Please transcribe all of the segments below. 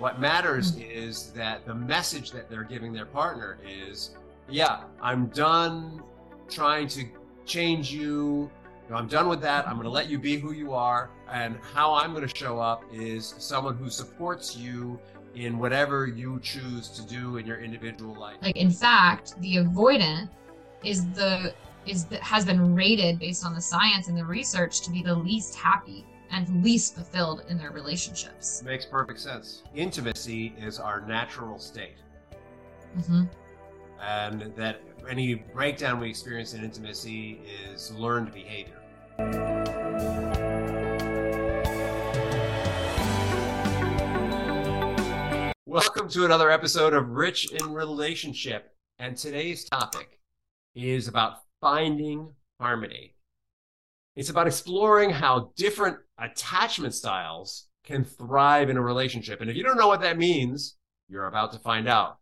What matters is that the message that they're giving their partner is, yeah, I'm done trying to change you. I'm done with that. I'm going to let you be who you are. And how I'm going to show up is someone who supports you in whatever you choose to do in your individual life. Like, in fact, the avoidant is the is has been rated based on the science and the research to be the least happy and least fulfilled in their relationships. Makes perfect sense. Intimacy is our natural state. Mm-hmm. And that any breakdown we experience in intimacy is learned behavior. Welcome to another episode of Rich in Relationship. And today's topic is about finding harmony. It's about exploring how different attachment styles can thrive in a relationship. And if you don't know what that means, you're about to find out.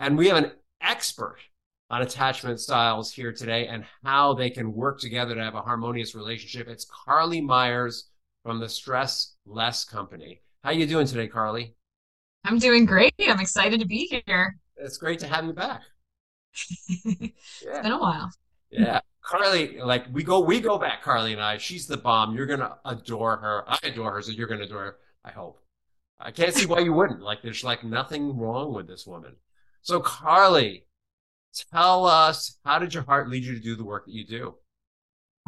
And we have an expert on attachment styles here today and how they can work together to have a harmonious relationship. It's Carlee Myers from the Stress Less Company. How are you doing today, Carlee? I'm doing great. I'm excited to be here. It's great to have you back. yeah. It's been a while. Yeah. Carlee, like we go, we go back. Carlee and I. She's the bomb. You're gonna adore her. I adore her, so you're gonna adore her. I hope. I can't see why you wouldn't. Like, there's like nothing wrong with this woman. So, Carlee, tell us how did your heart lead you to do the work that you do?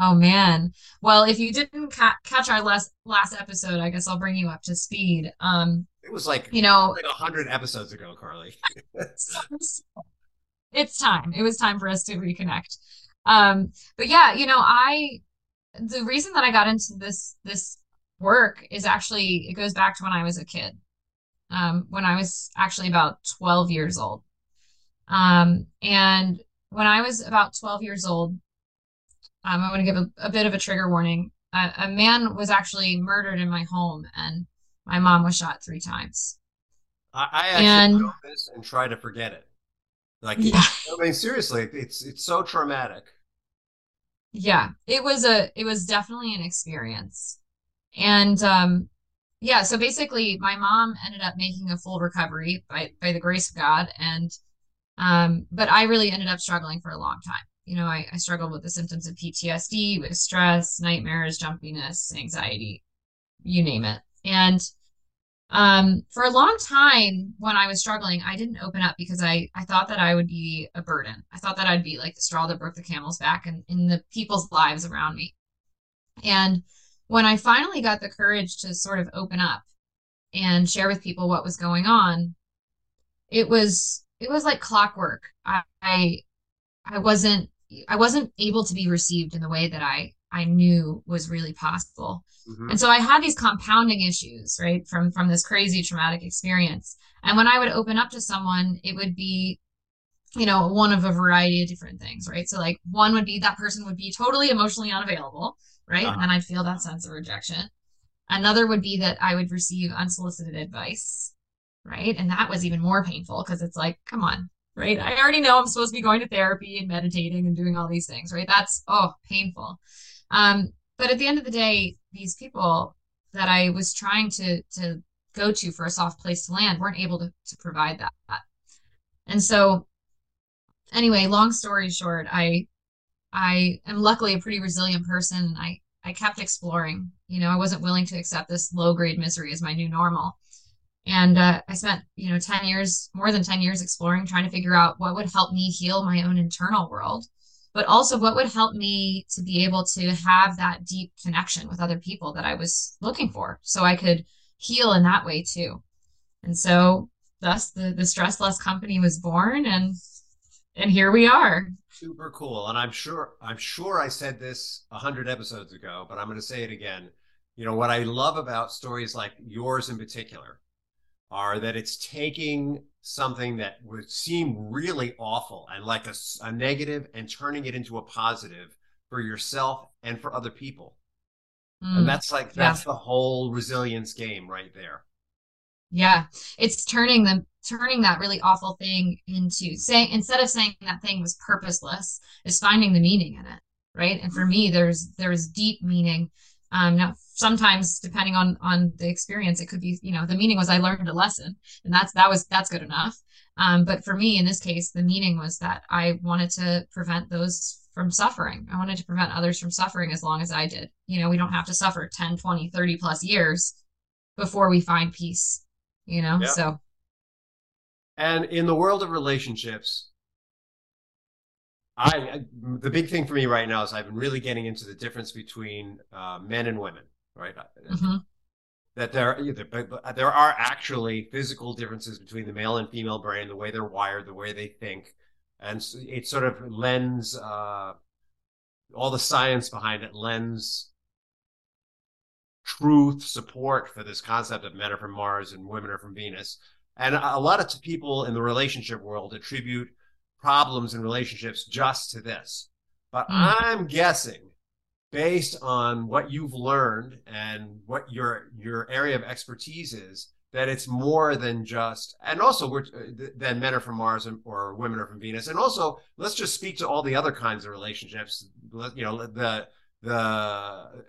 Oh man. Well, if you didn't ca- catch our last last episode, I guess I'll bring you up to speed. Um, it was like you know, like a hundred episodes ago, Carlee. it's time. It was time for us to reconnect. Um, but yeah, you know, I the reason that I got into this this work is actually it goes back to when I was a kid. Um, when I was actually about 12 years old. Um, and when I was about 12 years old, um, I want to give a, a, bit of a trigger warning. A, a man was actually murdered in my home, and my mom was shot three times. I, I actually and, this and try to forget it. Like, yeah. I mean, seriously, it's it's so traumatic yeah it was a it was definitely an experience. And um yeah so basically my mom ended up making a full recovery by by the grace of god and um but i really ended up struggling for a long time. You know i, I struggled with the symptoms of ptsd with stress nightmares jumpiness anxiety you name it. And um, for a long time when I was struggling, I didn't open up because I, I thought that I would be a burden. I thought that I'd be like the straw that broke the camel's back in, in the people's lives around me. And when I finally got the courage to sort of open up and share with people what was going on, it was it was like clockwork. I I, I wasn't I wasn't able to be received in the way that I I knew was really possible. Mm-hmm. And so I had these compounding issues, right, from from this crazy traumatic experience. And when I would open up to someone, it would be you know, one of a variety of different things, right? So like one would be that person would be totally emotionally unavailable, right? Uh-huh. And I'd feel that sense of rejection. Another would be that I would receive unsolicited advice, right? And that was even more painful because it's like, come on, right? I already know I'm supposed to be going to therapy and meditating and doing all these things, right? That's oh painful. Um, but at the end of the day, these people that I was trying to to go to for a soft place to land weren't able to, to provide that. And so anyway, long story short, I I am luckily a pretty resilient person. I I kept exploring. You know, I wasn't willing to accept this low grade misery as my new normal. And uh, I spent, you know, 10 years, more than 10 years exploring, trying to figure out what would help me heal my own internal world but also what would help me to be able to have that deep connection with other people that I was looking for so I could heal in that way too. And so thus the the stress less company was born and and here we are. Super cool. And I'm sure I'm sure I said this a hundred episodes ago, but I'm gonna say it again. You know, what I love about stories like yours in particular are that it's taking something that would seem really awful and like a, a negative and turning it into a positive for yourself and for other people. Mm, and that's like that's yeah. the whole resilience game right there. Yeah. It's turning them turning that really awful thing into saying instead of saying that thing was purposeless, is finding the meaning in it. Right. And for me there's there's deep meaning. Um now sometimes depending on on the experience it could be you know the meaning was i learned a lesson and that's that was that's good enough. Um, but for me in this case the meaning was that i wanted to prevent those from suffering. I wanted to prevent others from suffering as long as i did. You know we don't have to suffer 10 20 30 plus years before we find peace you know? Yeah. so. And in the world of relationships I, the big thing for me right now is I've been really getting into the difference between uh, men and women right? Mm-hmm. That there, there are actually physical differences between the male and female brain, the way they're wired, the way they think, and it sort of lends uh, all the science behind it lends truth support for this concept of men are from Mars and women are from Venus. And a lot of people in the relationship world attribute problems in relationships just to this. But mm. I'm guessing based on what you've learned and what your your area of expertise is that it's more than just and also we're then men are from mars or women are from venus. And also let's just speak to all the other kinds of relationships. You know the the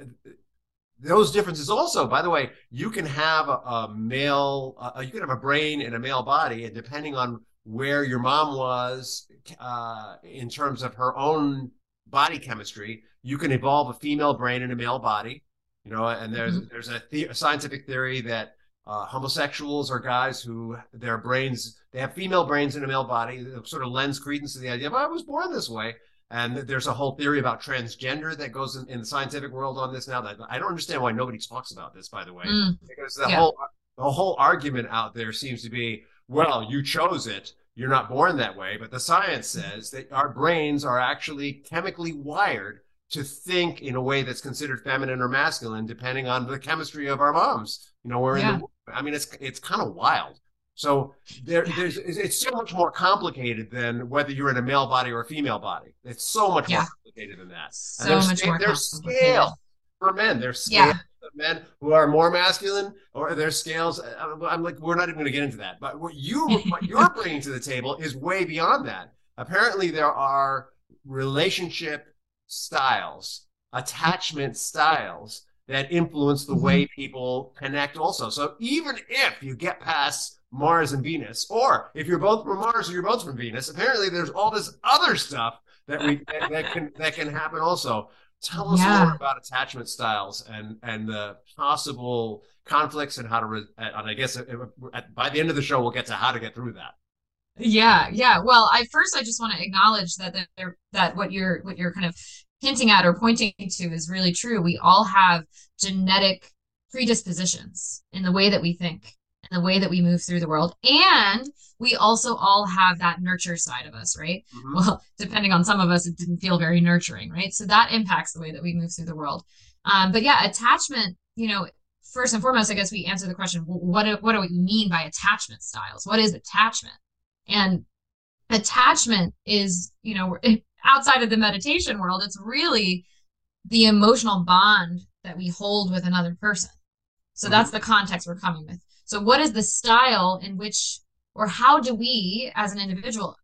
those differences also by the way you can have a, a male uh, you can have a brain in a male body and depending on where your mom was uh, in terms of her own body chemistry you can evolve a female brain in a male body you know and there's mm-hmm. there's a, the- a, scientific theory that uh, homosexuals are guys who their brains they have female brains in a male body it sort of lends credence to the idea of i was born this way and there's a whole theory about transgender that goes in, in the scientific world on this now that i don't understand why nobody talks about this by the way mm. because the yeah. whole the whole argument out there seems to be well you chose it you're not born that way but the science mm-hmm. says that our brains are actually chemically wired to think in a way that's considered feminine or masculine, depending on the chemistry of our moms. You know, we're yeah. in the, I mean, it's it's kind of wild. So there, yeah. there's it's so much more complicated than whether you're in a male body or a female body. It's so much yeah. more complicated than that. So and there's, much more there's scale for men. There's scale yeah. men who are more masculine, or there's scales. Uh, I'm like, we're not even going to get into that. But what you what you're bringing to the table is way beyond that. Apparently, there are relationship styles, attachment styles that influence the way mm-hmm. people connect also. So even if you get past Mars and Venus, or if you're both from Mars or you're both from Venus, apparently there's all this other stuff that we that, can that can happen also. Tell us yeah. more about attachment styles and and the possible conflicts and how to. Re- and I guess it, it, by the end of the show, we'll get to how to get through that. Yeah, yeah. Well, I first I just want to acknowledge that there that what you're what you're kind of hinting at or pointing to is really true. We all have genetic predispositions in the way that we think and the way that we move through the world. And we also all have that nurture side of us, right? Mm-hmm. Well, depending on some of us, it didn't feel very nurturing, right? So that impacts the way that we move through the world. Um, but yeah, attachment, you know, first and foremost, I guess we answer the question, what do, what do we mean by attachment styles? What is attachment? And attachment is, you know, outside of the meditation world, it's really the emotional bond that we hold with another person. So mm-hmm. that's the context we're coming with. So, what is the style in which, or how do we as an individual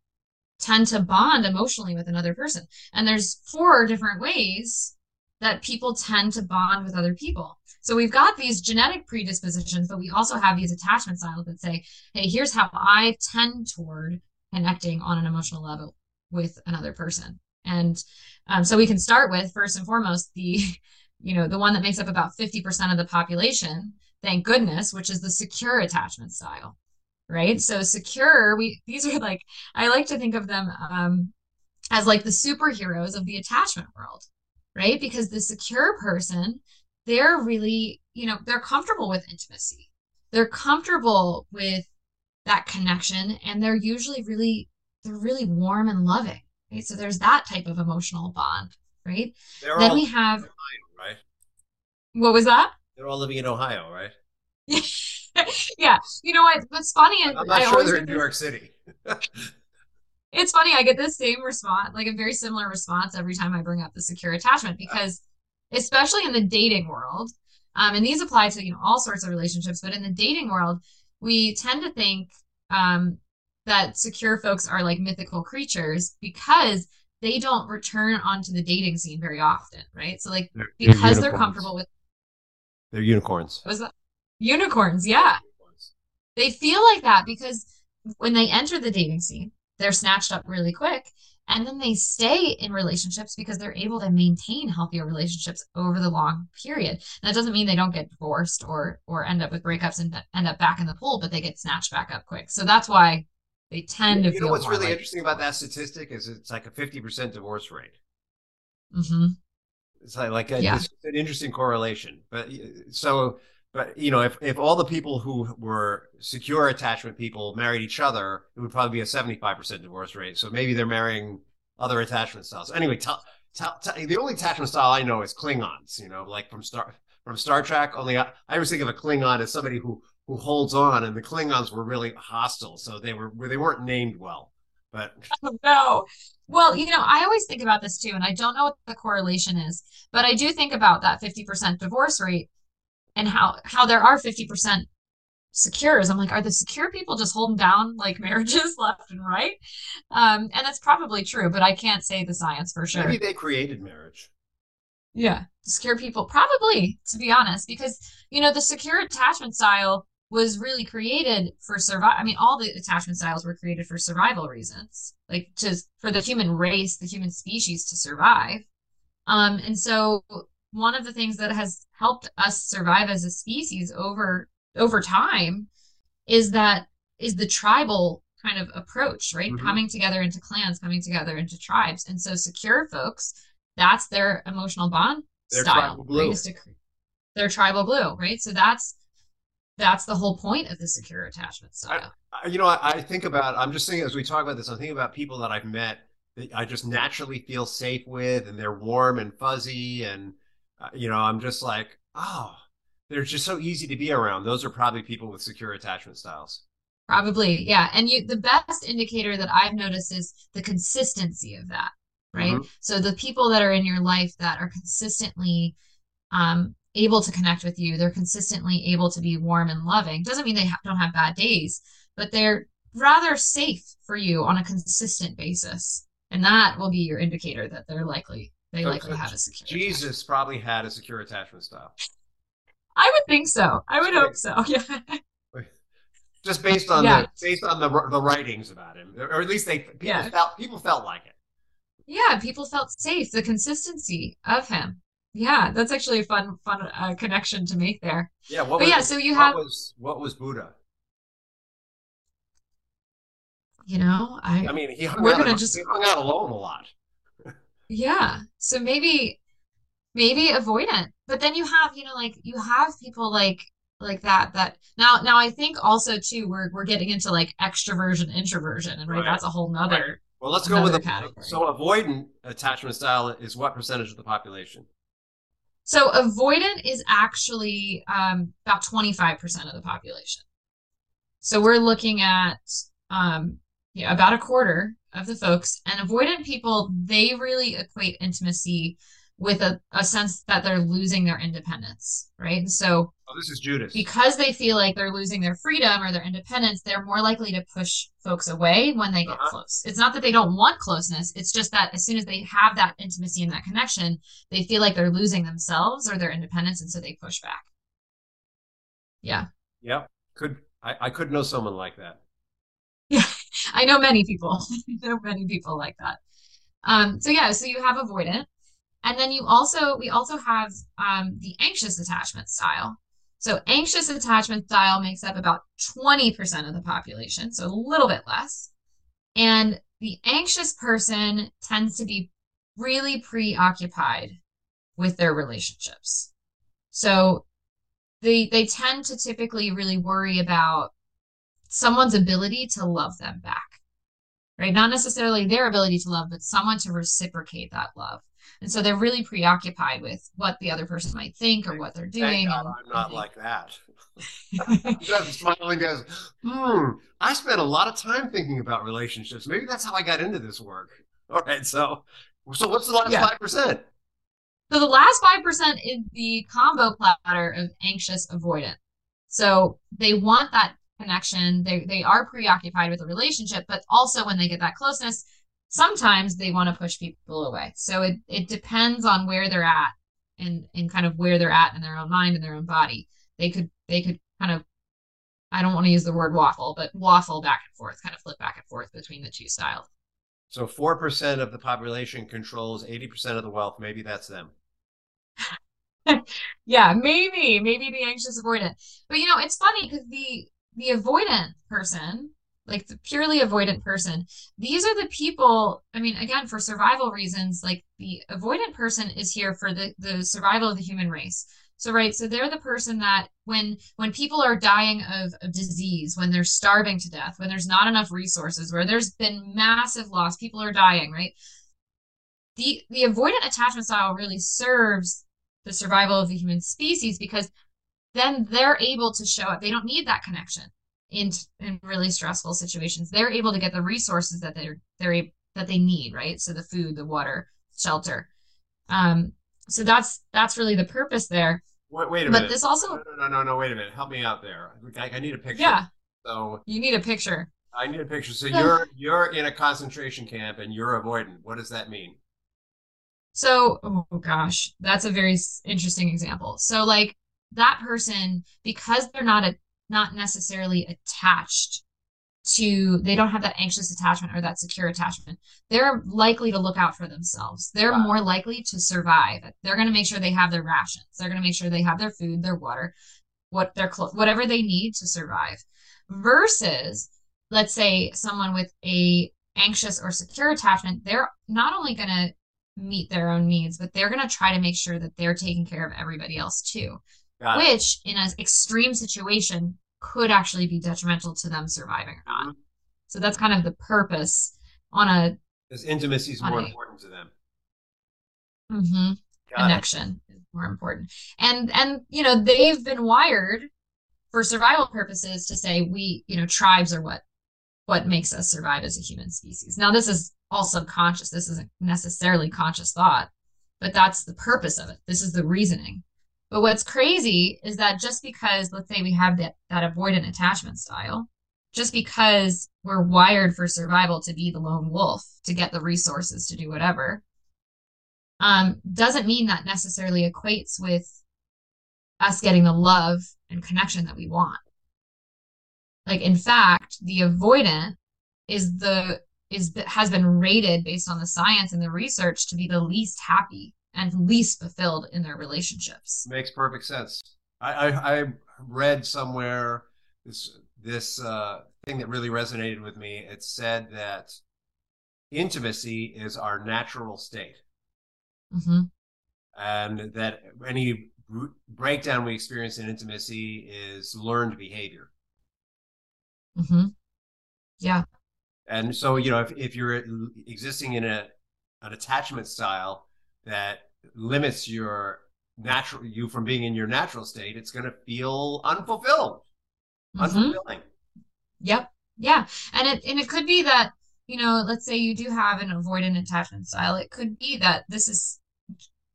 tend to bond emotionally with another person? And there's four different ways that people tend to bond with other people. So we've got these genetic predispositions, but we also have these attachment styles that say, hey, here's how I tend toward connecting on an emotional level with another person. And um, so we can start with first and foremost the, you know, the one that makes up about 50% of the population, thank goodness, which is the secure attachment style. Right. So secure, we these are like I like to think of them um, as like the superheroes of the attachment world, right? Because the secure person they're really, you know, they're comfortable with intimacy. They're comfortable with that connection and they're usually really they're really warm and loving. Right? So there's that type of emotional bond, right? They're then we have Ohio, right? What was that? They're all living in Ohio, right? yeah. You know what? What's funny I'm not I sure they're in New York City. it's funny, I get the same response, like a very similar response every time I bring up the secure attachment because especially in the dating world. Um, and these apply to you know all sorts of relationships, but in the dating world, we tend to think um, that secure folks are like mythical creatures because they don't return onto the dating scene very often, right? So like they're, because they're, they're comfortable with They're unicorns. Was that unicorns? Yeah. They feel like that because when they enter the dating scene, they're snatched up really quick and then they stay in relationships because they're able to maintain healthier relationships over the long period and that doesn't mean they don't get divorced or or end up with breakups and end up back in the pool but they get snatched back up quick so that's why they tend to. you to know what's really like interesting about that statistic is it's like a 50% divorce rate mm-hmm. it's like, like a, Yeah. it's an interesting correlation but so you know if, if all the people who were secure attachment people married each other it would probably be a 75% divorce rate. So maybe they're marrying other attachment styles. Anyway tell, tell, tell, the only attachment style i know is klingons you know like from star from star trek. Only i, I always think of a klingon as somebody who who holds on and the klingons were really hostile so they were they weren't named well. But oh, no. Well, you know, I always think about this too, and I don't know what the correlation is, but I do think about that 50% divorce rate and how how there are 50% secures. I'm like, are the secure people just holding down like marriages left and right? Um, and that's probably true, but I can't say the science for sure. maybe they created marriage Yeah, secure people probably, to be honest, because you know the secure attachment style was really created for survival. I mean, all the attachment styles were created for survival reasons, like just for the human race, the human species to survive. Um, and so one of the things that has helped us survive as a species over over time is that is the tribal kind of approach, right? Mhm. Coming together into clans, coming together into tribes. And so secure folks, that's their emotional bond Their style. tribal glue. Right? Is to cre- their tribal glue, right? So that's that's the whole point of the secure attachment style. I- you know, I, I think about. I'm just thinking as we talk about this. I'm thinking about people that I've met that I just naturally feel safe with, and they're warm and fuzzy, and you know, I'm just like, oh, they're just so easy to be around. Those are probably people with secure attachment styles. Probably, yeah. And you the best indicator that I've noticed is the consistency of that, right? Mhm. So the people that are in your life that are consistently um able to connect with you, they're consistently able to be warm and loving. Doesn't mean they ha- don't have bad days, but they're rather safe for you on a consistent basis. And that will be your indicator that they're likely they likely a secure Jesus probably had a secure attachment style, I would think so. I would hope so. Yeah. just based on Yeah. the based on the the writings about him, or at least they people Yeah. felt people felt like it. Yeah, people felt safe, the consistency of him. Yeah, that's actually a fun, fun uh, connection to make there. Yeah. What But was, yeah, so you what have, was what was Buddha? you know, I, I mean, he hung We're out. gonna just- he hung out alone a lot. Yeah. So maybe, maybe avoidant. But then you have, you know, like you have people like like that that now now I think also too we're we're getting into like extroversion introversion and right, Right. that's a whole nother Well, let's go with the category. so avoidant attachment style is what percentage of the population? So avoidant is actually um, about 25% of the population. So we're looking at um, yeah, about a quarter of the folks. And avoidant people, they really equate intimacy with a, a sense that they're losing their independence, right? And so Oh, this is Judas. because they feel like they're losing their freedom or their independence, they're more likely to push folks away when they get Uh-huh. close. It's not that they don't want closeness, it's just that as soon as they have that intimacy and that connection, they feel like they're losing themselves or their independence, and so they push back. Yeah. Yeah. Could I, I could know someone like that. I know many people. I know many people like that. Um, so yeah, so you have avoidant. And then you also we also have um the anxious attachment style. So anxious attachment style makes up about 20% of the population, so a little bit less. And the anxious person tends to be really preoccupied with their relationships. So they they tend to typically really worry about someone's ability to love them back. Right? Not necessarily their ability to love, but someone to reciprocate that love. And so they're really preoccupied with what the other person might think or what they're doing. God I'm not like that. Just smiling goes, hmm, I spent a lot of time thinking about relationships. Maybe that's how I got into this work. All right, so so what's the last Yeah. five percent? So the last 5% is the combo platter of anxious avoidant. So they want that connection. They they are preoccupied with the relationship, but also when they get that closeness, sometimes they want to push people away. So it, it depends on where they're at and and kind of where they're at in their own mind and their own body. They could they could kind of I don't want to use the word waffle, but waffle back and forth, kind of flip back and forth between the two styles. So 4% of the population controls 80% of the wealth. Maybe that's them. yeah, maybe, maybe the anxious avoidant. But you know, it's funny because the the avoidant person, like the purely avoidant person, these are the people, I mean, again, for survival reasons, like the avoidant person is here for the the survival of the human race. So right, so they're the person that when when people are dying of, of disease, when they're starving to death, when there's not enough resources, where there's been massive loss, people are dying, right? The the avoidant attachment style really serves the survival of the human species because then they're able to show up. They don't need that connection in in really stressful situations. They're able to get the resources that they're they're that they need, right? So the food, the water, shelter. Um, so that's that's really the purpose there. Wait, wait a but minute. this also no, no, no, no, no, wait a minute. Help me out there. I, I need a picture. Yeah. So you need a picture. I need a picture. So you're you're in a concentration camp and you're avoidant. What does that mean? So, oh gosh, that's a very interesting example. So like that person because they're not a not necessarily attached to they don't have that anxious attachment or that secure attachment they're likely to look out for themselves. They're wow. more likely to survive. They're going to make sure they have their rations. They're going to make sure they have their food their water what their clothes whatever they need to survive versus let's say someone with a anxious or secure attachment they're not only going to meet their own needs but they're going to try to make sure that they're taking care of everybody else too which in an extreme situation could actually be detrimental to them surviving or not. Mm-hmm. So that's kind of the purpose on a because intimacy is more a, important to them. Mm-hmm. Connection it. is more important, and and you know they've been wired for survival purposes to say we you know tribes are what what makes us survive as a human species. Now this is all subconscious. This isn't necessarily conscious thought, but that's the purpose of it. This is the reasoning. But what's crazy is that just because, let's say, we have that, that avoidant attachment style, just because we're wired for survival to be the lone wolf, to get the resources to do whatever, um, doesn't mean that necessarily equates with us getting the love and connection that we want. Like, in fact, the avoidant is the is has been rated based on the science and the research to be the least happy and least fulfilled in their relationships. Makes perfect sense. I, I, I read somewhere this this uh, thing that really resonated with me. It said that intimacy is our natural state, mm-hmm. and that any breakdown we experience in intimacy is learned behavior. Mm-hmm. Yeah. And so, you know, if, if you're existing in a an attachment style that limits your natural you from being in your natural state, it's going to feel unfulfilled, mm-hmm. unfulfilling. Yep. Yeah. And it and it could be that you know, let's say you do have an avoidant attachment style. It could be that this is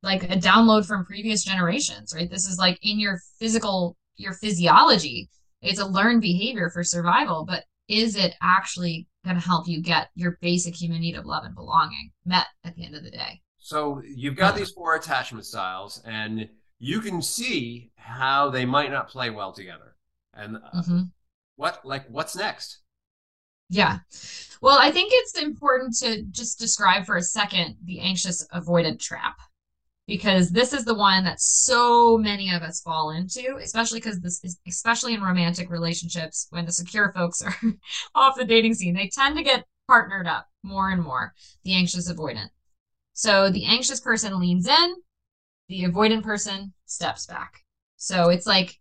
like a download from previous generations, right? This is like in your physical, your physiology. It's a learned behavior for survival, but is it actually going to help you get your basic human need of love and belonging met at the end of the day? So you've got these four attachment styles, and you can see how they might not play well together. And uh, mm-hmm. what, like, what's next? Yeah. Well, I think it's important to just describe for a second the anxious avoidant trap because this is the one that so many of us fall into, especially because this is especially in romantic relationships when the secure folks are off the dating scene. They tend to get partnered up more and more, the anxious avoidant. So the anxious person leans in, the avoidant person steps back. So it's like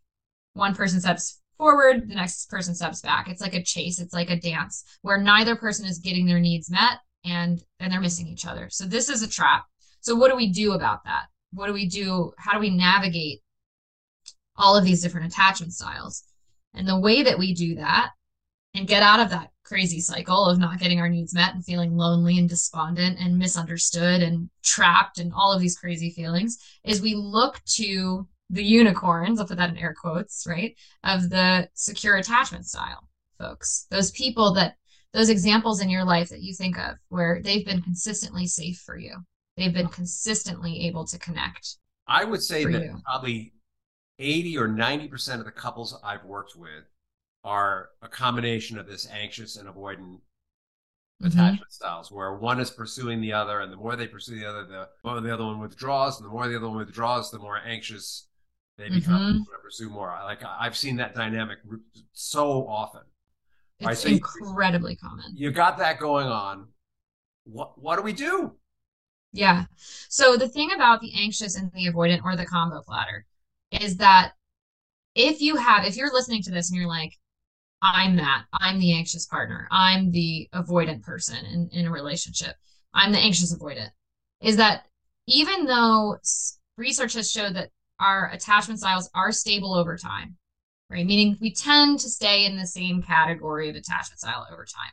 one person steps forward, the next person steps back. It's like a chase, it's like a dance where neither person is getting their needs met and and they're missing each other. So this is a trap. So what do we do about that? What do we do? How do we navigate all of these different attachment styles? And the way that we do that and get out of that crazy cycle of not getting our needs met and feeling lonely and despondent and misunderstood and trapped and all of these crazy feelings is we look to the unicorns, I'll put that in air quotes, right? Of the secure attachment style folks. Those people that those examples in your life that you think of where they've been consistently safe for you. They've been consistently able to connect. I would say that you? probably 80 or 90% of the couples I've worked with are a combination of this anxious and avoidant mm-hmm. attachment styles where one is pursuing the other and the more they pursue the other the more the other one withdraws and the more the other one withdraws the more anxious they become mm-hmm. to pursue more like i've seen that dynamic so often it's right? incredibly common you got that going on what what do we do yeah so the thing about the anxious and the avoidant or the combo platter is that if you have if you're listening to this and you're like I'm that. I'm the anxious partner. I'm the avoidant person in, in a relationship. I'm the anxious avoidant. Is that even though research has showed that our attachment styles are stable over time, right? Meaning we tend to stay in the same category of attachment style over time.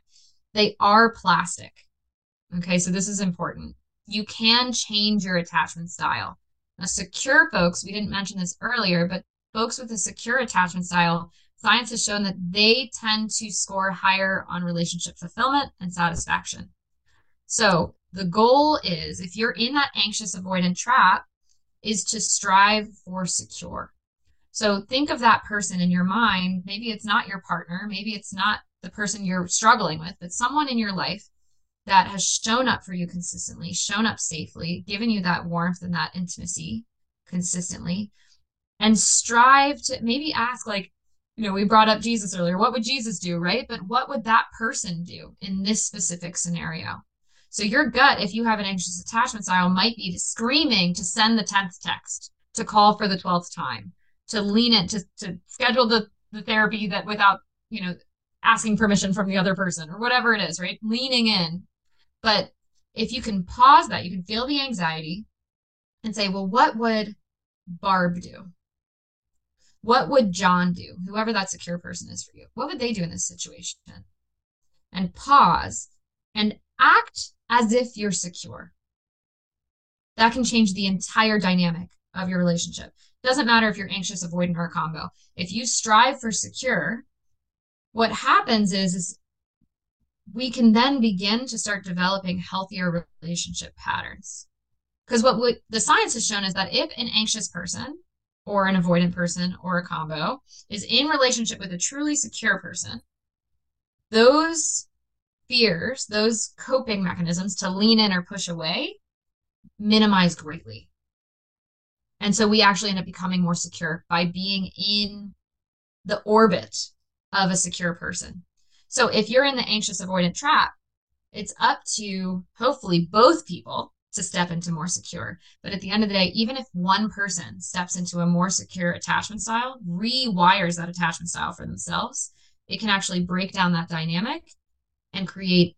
They are plastic. Okay, so this is important. You can change your attachment style. Now, secure folks, we didn't mention this earlier, but folks with a secure attachment style science has shown that they tend to score higher on relationship fulfillment and satisfaction. So the goal is if you're in that anxious avoidant trap, is to strive for secure. So think of that person in your mind. Maybe it's not your partner, maybe it's not the person you're struggling with, but someone in your life that has shown up for you consistently, shown up safely, given you that warmth and that intimacy consistently, and strive to maybe ask, like, you know, we brought up Jesus earlier. What would Jesus do, right? But what would that person do in this specific scenario? So your gut, if you have an anxious attachment style, might be screaming to send the 10th text, to call for the 12th time, to lean in, to, to schedule the, the therapy that without, you know, asking permission from the other person or whatever it is, right? Leaning in. But if you can pause that, you can feel the anxiety and say, well, what would Barb do? What would John do? Whoever that secure person is for you. What would they do in this situation? And pause and act as if you're secure. That can change the entire dynamic of your relationship. Doesn't matter if you're anxious, avoidant, or combo. If you strive for secure, what happens is, is we can then begin to start developing healthier relationship patterns. Because what we, the science has shown is that if an anxious person or an avoidant person or a combo is in relationship with a truly secure person, those fears, those coping mechanisms to lean in or push away minimize greatly. And so we actually end up becoming more secure by being in the orbit of a secure person. So if you're in the anxious avoidant trap, it's up to hopefully both people to step into more secure. But at the end of the day, even if one person steps into a more secure attachment style, rewires that attachment style for themselves, it can actually break down that dynamic and create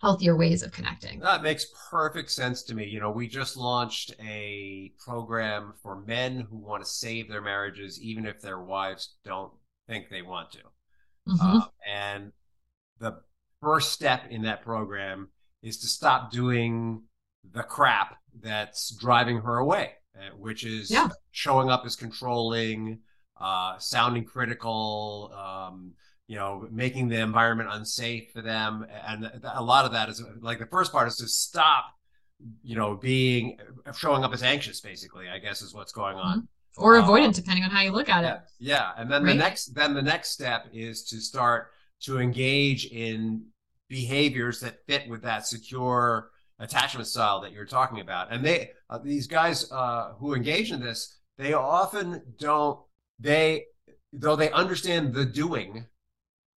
healthier ways of connecting. That makes perfect sense to me. You know, we just launched a program for men who want to save their marriages, even if their wives don't think they want to. Mm-hmm. Uh, and the first step in that program is to stop doing the crap that's driving her away, uh, which is yeah. showing up as controlling, uh, sounding critical, um, you know, making the environment unsafe for them. And a lot of that is like the first part is to stop, you know, being showing up as anxious, basically, I guess is what's going on. Mm-hmm. Or um, avoidant, depending on how you look at yeah, it. Yeah. And then right? the next then the next step is to start to engage in behaviors that fit with that secure attachment style that you're talking about. And they, uh, these guys uh, who engage in this, they often don't, they, though they understand the doing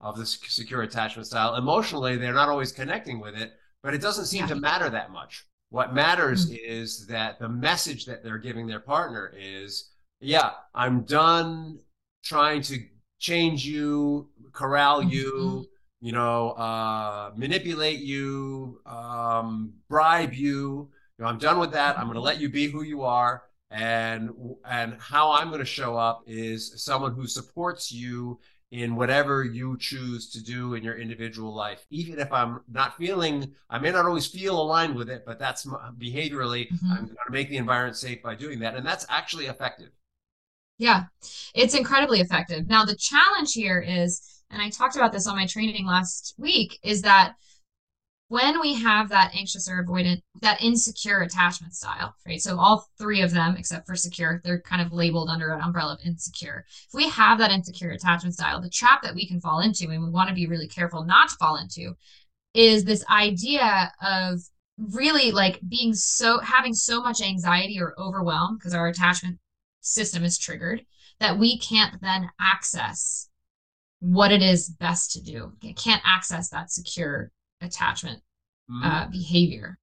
of the secure attachment style, emotionally, they're not always connecting with it, but it doesn't seem yeah. to matter that much. What matters mm-hmm. is that the message that they're giving their partner is, yeah, I'm done trying to change you, corral mm-hmm. you, you know, uh, manipulate you, um, bribe you. You know, I'm done with that. I'm going to let you be who you are, and and how I'm going to show up is someone who supports you in whatever you choose to do in your individual life. Even if I'm not feeling, I may not always feel aligned with it, but that's behaviorally, mm-hmm. I'm going to make the environment safe by doing that, and that's actually effective. Yeah, it's incredibly effective. Now the challenge here is and I talked about this on my training last week, is that when we have that anxious or avoidant, that insecure attachment style, right? So all three of them, except for secure, they're kind of labeled under an umbrella of insecure. If we have that insecure attachment style, the trap that we can fall into, and we want to be really careful not to fall into, is this idea of really like being so having so much anxiety or overwhelm because our attachment system is triggered that we can't then access what it is best to do. It can't access that secure attachment mm-hmm. uh, behavior.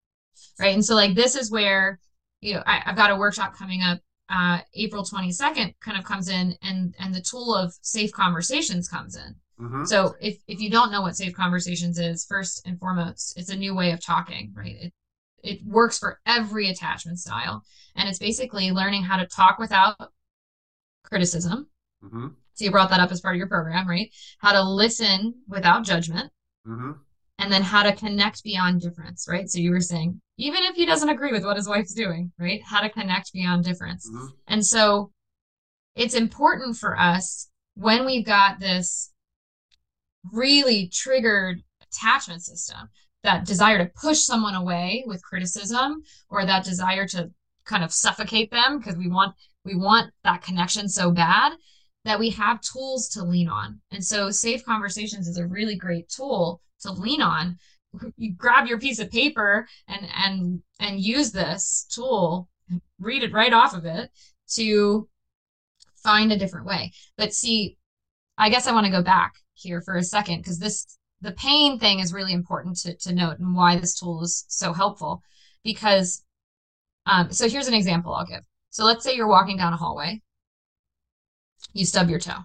Right. And so, like, this is where, you know, I, have got a workshop coming up. Uh, April 22nd kind of comes in and and the tool of safe conversations comes in. Mm-hmm. So if if you don't know what safe conversations is, first and foremost, it's a new way of talking, right? It it works for every attachment style, and it's basically learning how to talk without criticism. Mm-hmm. So you brought that up as part of your program, right? How to listen without judgment. Mm-hmm and then how to connect beyond difference, right? So you were saying, even if he doesn't agree with what his wife's doing, right? How to connect beyond difference. Mm-hmm. And so it's important for us when we've got this really triggered attachment system, that desire to push someone away with criticism or that desire to kind of suffocate them because we want we want that connection so bad that we have tools to lean on. And so safe conversations is a really great tool to lean on. You grab your piece of paper and and and use this tool read it right off of it to find a different way. But see i guess i want to go back here for a second because this the pain thing is really important to, to note and why this tool is so helpful. Because um, so here's an example i'll give. So let's say you're walking down a hallway you stub your toe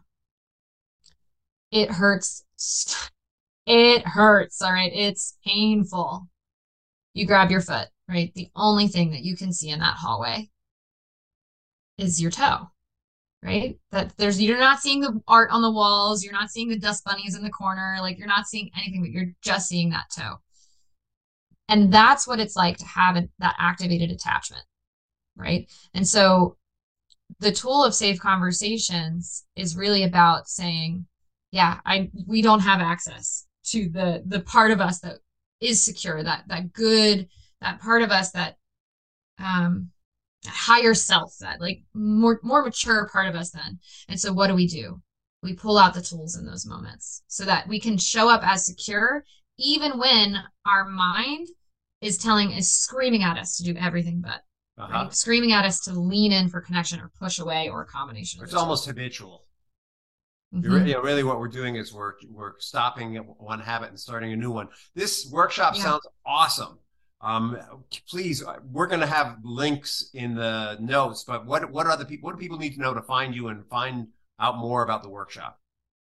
it hurts it hurts, all right? It's painful. You grab your foot, right? The only thing that you can see in that hallway is your toe, right? That there's you're not seeing the art on the walls, you're not seeing the dust bunnies in the corner, like you're not seeing anything, but you're just seeing that toe. And that's what it's like to have that activated attachment, right? And so the tool of safe conversations is really about saying, yeah, I we don't have access to the the part of us that is secure that that good that part of us that um higher self that like more more mature part of us then. And so what do we do? We pull out the tools in those moments so that we can show up as secure even when our mind is telling is screaming at us to do everything but uh-huh. right? screaming at us to lean in for connection or push away or a combination it's almost habitual Mm-hmm. You know, really, what we're doing is we're we're stopping one habit and starting a new one. This workshop yeah. sounds awesome. Um, please, uh, we're going to have links in the notes. But what what are the people? What do people need to know to find you and find out more about the workshop?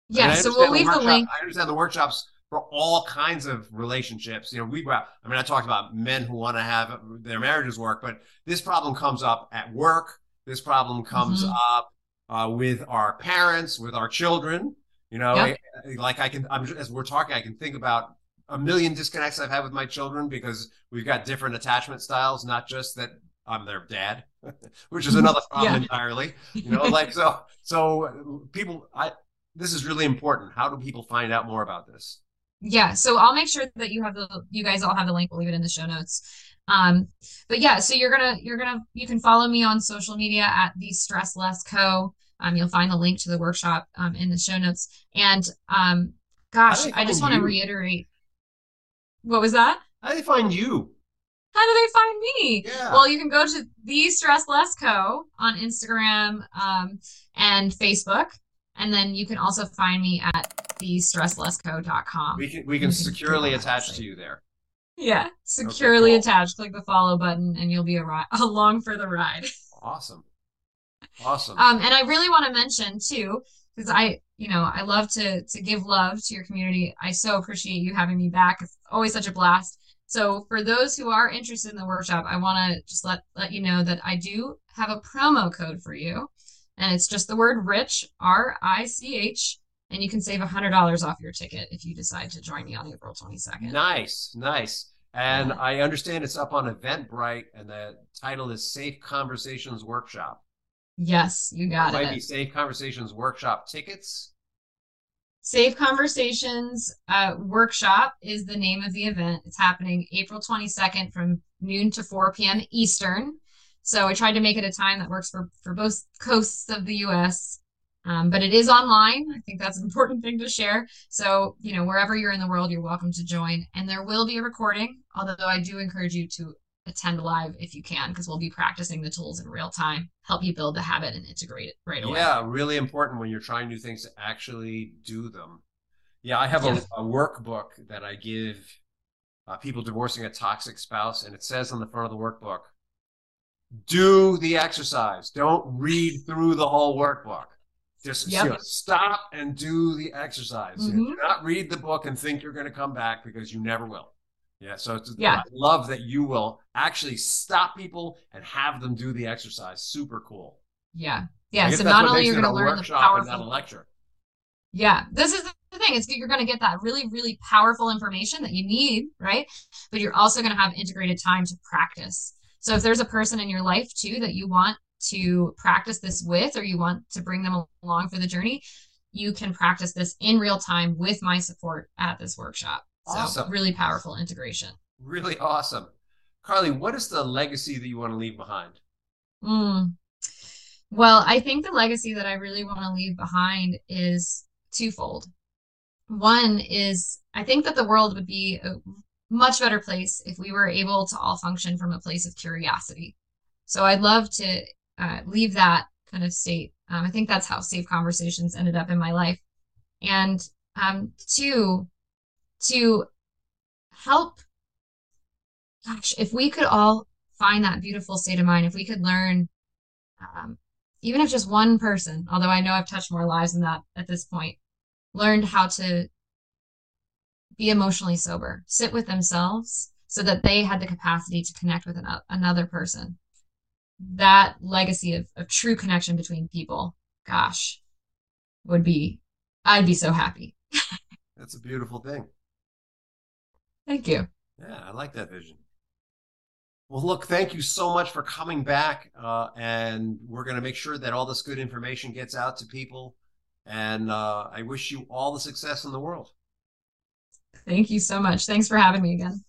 Yeah, so we'll leave the, the link. I understand the workshops for all kinds of relationships. You know, we I mean, I talked about men who want to have their marriages work, but this problem comes up at work. This problem comes mm-hmm. up uh, with our parents, with our children. You know, yep. like I can, I'm, as we're talking, I can think about a million disconnects I've had with my children because we've got different attachment styles, not just that I'm their dad, which is another problem yeah. entirely. You know, like so, so people, I, this is really important. How do people find out more about this? Yeah, so I'll make sure that you have the, you guys all have the link. We'll leave it in the show notes. Um, but yeah, so you're gonna, you're gonna, you can follow me on social media at the Stress Less Co. Um, you'll find the link to the workshop um, in the show notes. And um, gosh, I just want to reiterate. What was that? How do they find you? How do they find me? Yeah. Well, you can go to the Stress Less Co on Instagram um, and Facebook, and then you can also find me at thestresslessco.com. We can we can, can securely attach to you there. Yeah, securely okay, cool. attached. Click the follow button, and you'll be a ri- along for the ride. Awesome. Awesome. Um, and I really want to mention too, because I, you know, I love to to give love to your community. I so appreciate you having me back. It's always such a blast. So for those who are interested in the workshop, I want to just let let you know that I do have a promo code for you, and it's just the word rich R I C H, and you can save a hundred dollars off your ticket if you decide to join me on April twenty second. Nice, nice. And yeah. I understand it's up on Eventbrite, and the title is Safe Conversations Workshop. Yes, you got it. Might it. be Safe Conversations workshop tickets. Safe Conversations uh, Workshop is the name of the event. It's happening April 22nd from noon to 4 p.m. Eastern. So I tried to make it a time that works for, for both coasts of the US. Um, but it is online. I think that's an important thing to share. So, you know, wherever you're in the world, you're welcome to join. And there will be a recording, although I do encourage you to attend live if you can, because we'll be practicing the tools in real time, help you build the habit and integrate it right away. Yeah, really important when you're trying new things to actually do them. Yeah, I have yeah. A, a, workbook that I give uh, people divorcing a toxic spouse, and it says on the front of the workbook, do the exercise. Don't read through the whole workbook. Just yep. stop and do the exercise. Mm-hmm. do not read the book and think you're going to come back because you never will. Yeah. So yeah. I love that you will actually stop people and have them do the exercise. Super cool. Yeah. Yeah. So not only you're going to learn the powerful not a lecture. Yeah. This is the thing. It's you're going to get that really, really powerful information that you need, right? But you're also going to have integrated time to practice. So if there's a person in your life too that you want to practice this with, or you want to bring them along for the journey, you can practice this in real time with my support at this workshop. Awesome. So really powerful integration. Really awesome. Carlee, what is the legacy that you want to leave behind? Mm. Well, I think the legacy that I really want to leave behind is twofold. One is I think that the world would be a much better place if we were able to all function from a place of curiosity. So I'd love to uh, leave that kind of state. Um, I think that's how Safe Conversations ended up in my life. And um, two, to help gosh if we could all find that beautiful state of mind if we could learn um, even if just one person although i know i've touched more lives than that at this point learned how to be emotionally sober sit with themselves so that they had the capacity to connect with another person that legacy of, of true connection between people gosh would be i'd be so happy that's a beautiful thing Thank you. Yeah, I like that vision. Well, look, thank you so much for coming back. Uh, and we're going to make sure that all this good information gets out to people. And uh, I wish you all the success in the world. Thank you so much. Thanks for having me again.